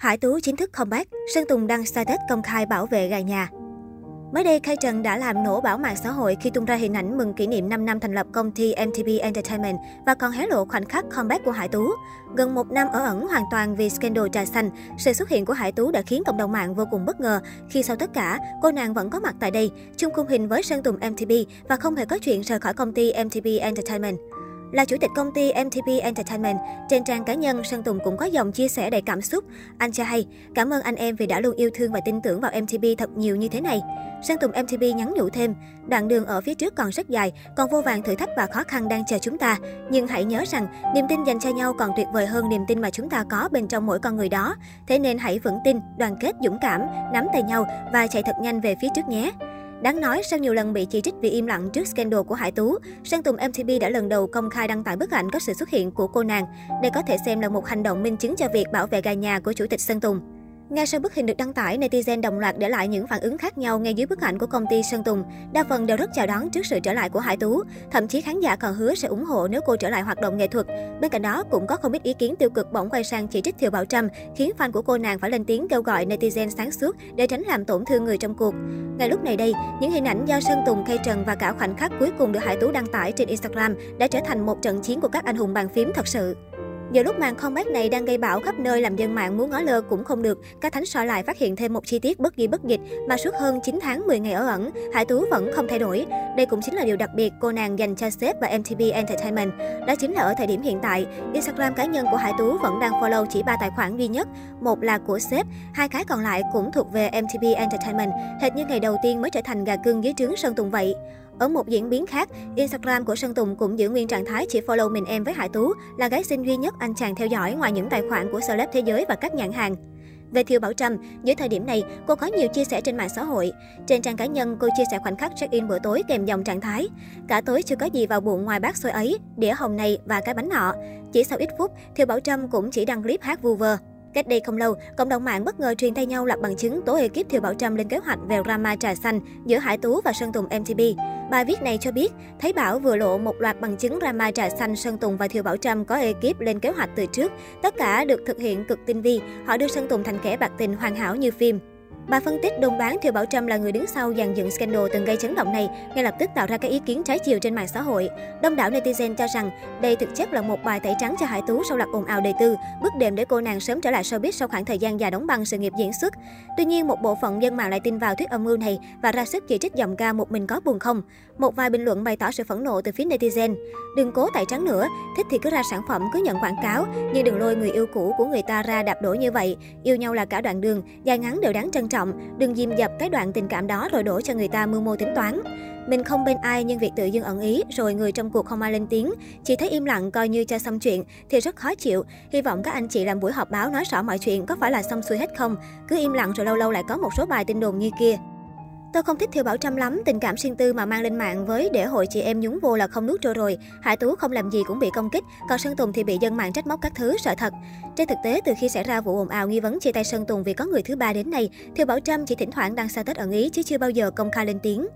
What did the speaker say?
Hải Tú chính thức comeback, Sơn Tùng đăng status công khai bảo vệ gà nhà. Mới đây, Khai Trần đã làm nổ bảo mạng xã hội khi tung ra hình ảnh mừng kỷ niệm 5 năm thành lập công ty MTV Entertainment và còn hé lộ khoảnh khắc comeback của Hải Tú. Gần một năm ở ẩn hoàn toàn vì scandal trà xanh, sự xuất hiện của Hải Tú đã khiến cộng đồng mạng vô cùng bất ngờ khi sau tất cả, cô nàng vẫn có mặt tại đây, chung khung hình với Sơn Tùng MTV và không hề có chuyện rời khỏi công ty MTV Entertainment. Là chủ tịch công ty MTP Entertainment, trên trang cá nhân, Sơn Tùng cũng có dòng chia sẻ đầy cảm xúc. Anh cho hay, cảm ơn anh em vì đã luôn yêu thương và tin tưởng vào MTP thật nhiều như thế này. Sơn Tùng MTP nhắn nhủ thêm, đoạn đường ở phía trước còn rất dài, còn vô vàng thử thách và khó khăn đang chờ chúng ta. Nhưng hãy nhớ rằng, niềm tin dành cho nhau còn tuyệt vời hơn niềm tin mà chúng ta có bên trong mỗi con người đó. Thế nên hãy vững tin, đoàn kết, dũng cảm, nắm tay nhau và chạy thật nhanh về phía trước nhé. Đáng nói, sau nhiều lần bị chỉ trích vì im lặng trước scandal của Hải Tú, Sơn Tùng MTP đã lần đầu công khai đăng tải bức ảnh có sự xuất hiện của cô nàng. Đây có thể xem là một hành động minh chứng cho việc bảo vệ gà nhà của Chủ tịch Sơn Tùng. Ngay sau bức hình được đăng tải, netizen đồng loạt để lại những phản ứng khác nhau ngay dưới bức ảnh của công ty Sơn Tùng. Đa phần đều rất chào đón trước sự trở lại của Hải Tú. Thậm chí khán giả còn hứa sẽ ủng hộ nếu cô trở lại hoạt động nghệ thuật. Bên cạnh đó, cũng có không ít ý kiến tiêu cực bỗng quay sang chỉ trích Thiều Bảo Trâm, khiến fan của cô nàng phải lên tiếng kêu gọi netizen sáng suốt để tránh làm tổn thương người trong cuộc. Ngay lúc này đây, những hình ảnh do Sơn Tùng, Khay Trần và cả khoảnh khắc cuối cùng được Hải Tú đăng tải trên Instagram đã trở thành một trận chiến của các anh hùng bàn phím thật sự. Giờ lúc màn comeback này đang gây bão khắp nơi làm dân mạng muốn ngó lơ cũng không được, các thánh soi lại phát hiện thêm một chi tiết bất ghi bất dịch mà suốt hơn 9 tháng 10 ngày ở ẩn, Hải Tú vẫn không thay đổi. Đây cũng chính là điều đặc biệt cô nàng dành cho sếp và MTV Entertainment. Đó chính là ở thời điểm hiện tại, Instagram cá nhân của Hải Tú vẫn đang follow chỉ ba tài khoản duy nhất, một là của sếp, hai cái còn lại cũng thuộc về MTV Entertainment, hệt như ngày đầu tiên mới trở thành gà cưng dưới trướng Sơn Tùng vậy. Ở một diễn biến khác, Instagram của Sơn Tùng cũng giữ nguyên trạng thái chỉ follow mình em với Hải Tú, là gái xinh duy nhất anh chàng theo dõi ngoài những tài khoản của celeb thế giới và các nhãn hàng. Về Thiều Bảo Trâm, dưới thời điểm này, cô có nhiều chia sẻ trên mạng xã hội. Trên trang cá nhân, cô chia sẻ khoảnh khắc check-in bữa tối kèm dòng trạng thái. Cả tối chưa có gì vào bụng ngoài bát xôi ấy, đĩa hồng này và cái bánh nọ. Chỉ sau ít phút, Thiều Bảo Trâm cũng chỉ đăng clip hát vu vơ. Cách đây không lâu, cộng đồng mạng bất ngờ truyền tay nhau lập bằng chứng tố ekip Thiều Bảo Trâm lên kế hoạch về drama trà xanh giữa Hải Tú và Sơn Tùng MTP. Bài viết này cho biết, Thấy Bảo vừa lộ một loạt bằng chứng drama trà xanh Sơn Tùng và Thiều Bảo Trâm có ekip lên kế hoạch từ trước. Tất cả được thực hiện cực tinh vi, họ đưa Sơn Tùng thành kẻ bạc tình hoàn hảo như phim bà phân tích đồng đoán Thiều Bảo Trâm là người đứng sau dàn dựng scandal từng gây chấn động này, ngay lập tức tạo ra các ý kiến trái chiều trên mạng xã hội. Đông đảo netizen cho rằng đây thực chất là một bài tẩy trắng cho Hải Tú sau loạt ồn ào đời tư, bước đệm để cô nàng sớm trở lại showbiz sau khoảng thời gian dài đóng băng sự nghiệp diễn xuất. Tuy nhiên, một bộ phận dân mạng lại tin vào thuyết âm mưu này và ra sức chỉ trích giọng ca một mình có buồn không. Một vài bình luận bày tỏ sự phẫn nộ từ phía netizen. Đừng cố tẩy trắng nữa, thích thì cứ ra sản phẩm cứ nhận quảng cáo, nhưng đừng lôi người yêu cũ của người ta ra đạp đổ như vậy. Yêu nhau là cả đoạn đường, dài ngắn đều đáng trân trọng trọng, đừng dìm dập cái đoạn tình cảm đó rồi đổ cho người ta mưu mô tính toán. Mình không bên ai nhưng việc tự dưng ẩn ý rồi người trong cuộc không ai lên tiếng, chỉ thấy im lặng coi như cho xong chuyện thì rất khó chịu. Hy vọng các anh chị làm buổi họp báo nói rõ mọi chuyện có phải là xong xuôi hết không, cứ im lặng rồi lâu lâu lại có một số bài tin đồn như kia. Tôi không thích Thiều Bảo Trâm lắm, tình cảm riêng tư mà mang lên mạng với để hội chị em nhúng vô là không nuốt trôi rồi. Hải Tú không làm gì cũng bị công kích, còn Sơn Tùng thì bị dân mạng trách móc các thứ, sợ thật. Trên thực tế, từ khi xảy ra vụ ồn ào nghi vấn chia tay Sơn Tùng vì có người thứ ba đến nay, Thiều Bảo Trâm chỉ thỉnh thoảng đăng status ẩn ý chứ chưa bao giờ công khai lên tiếng.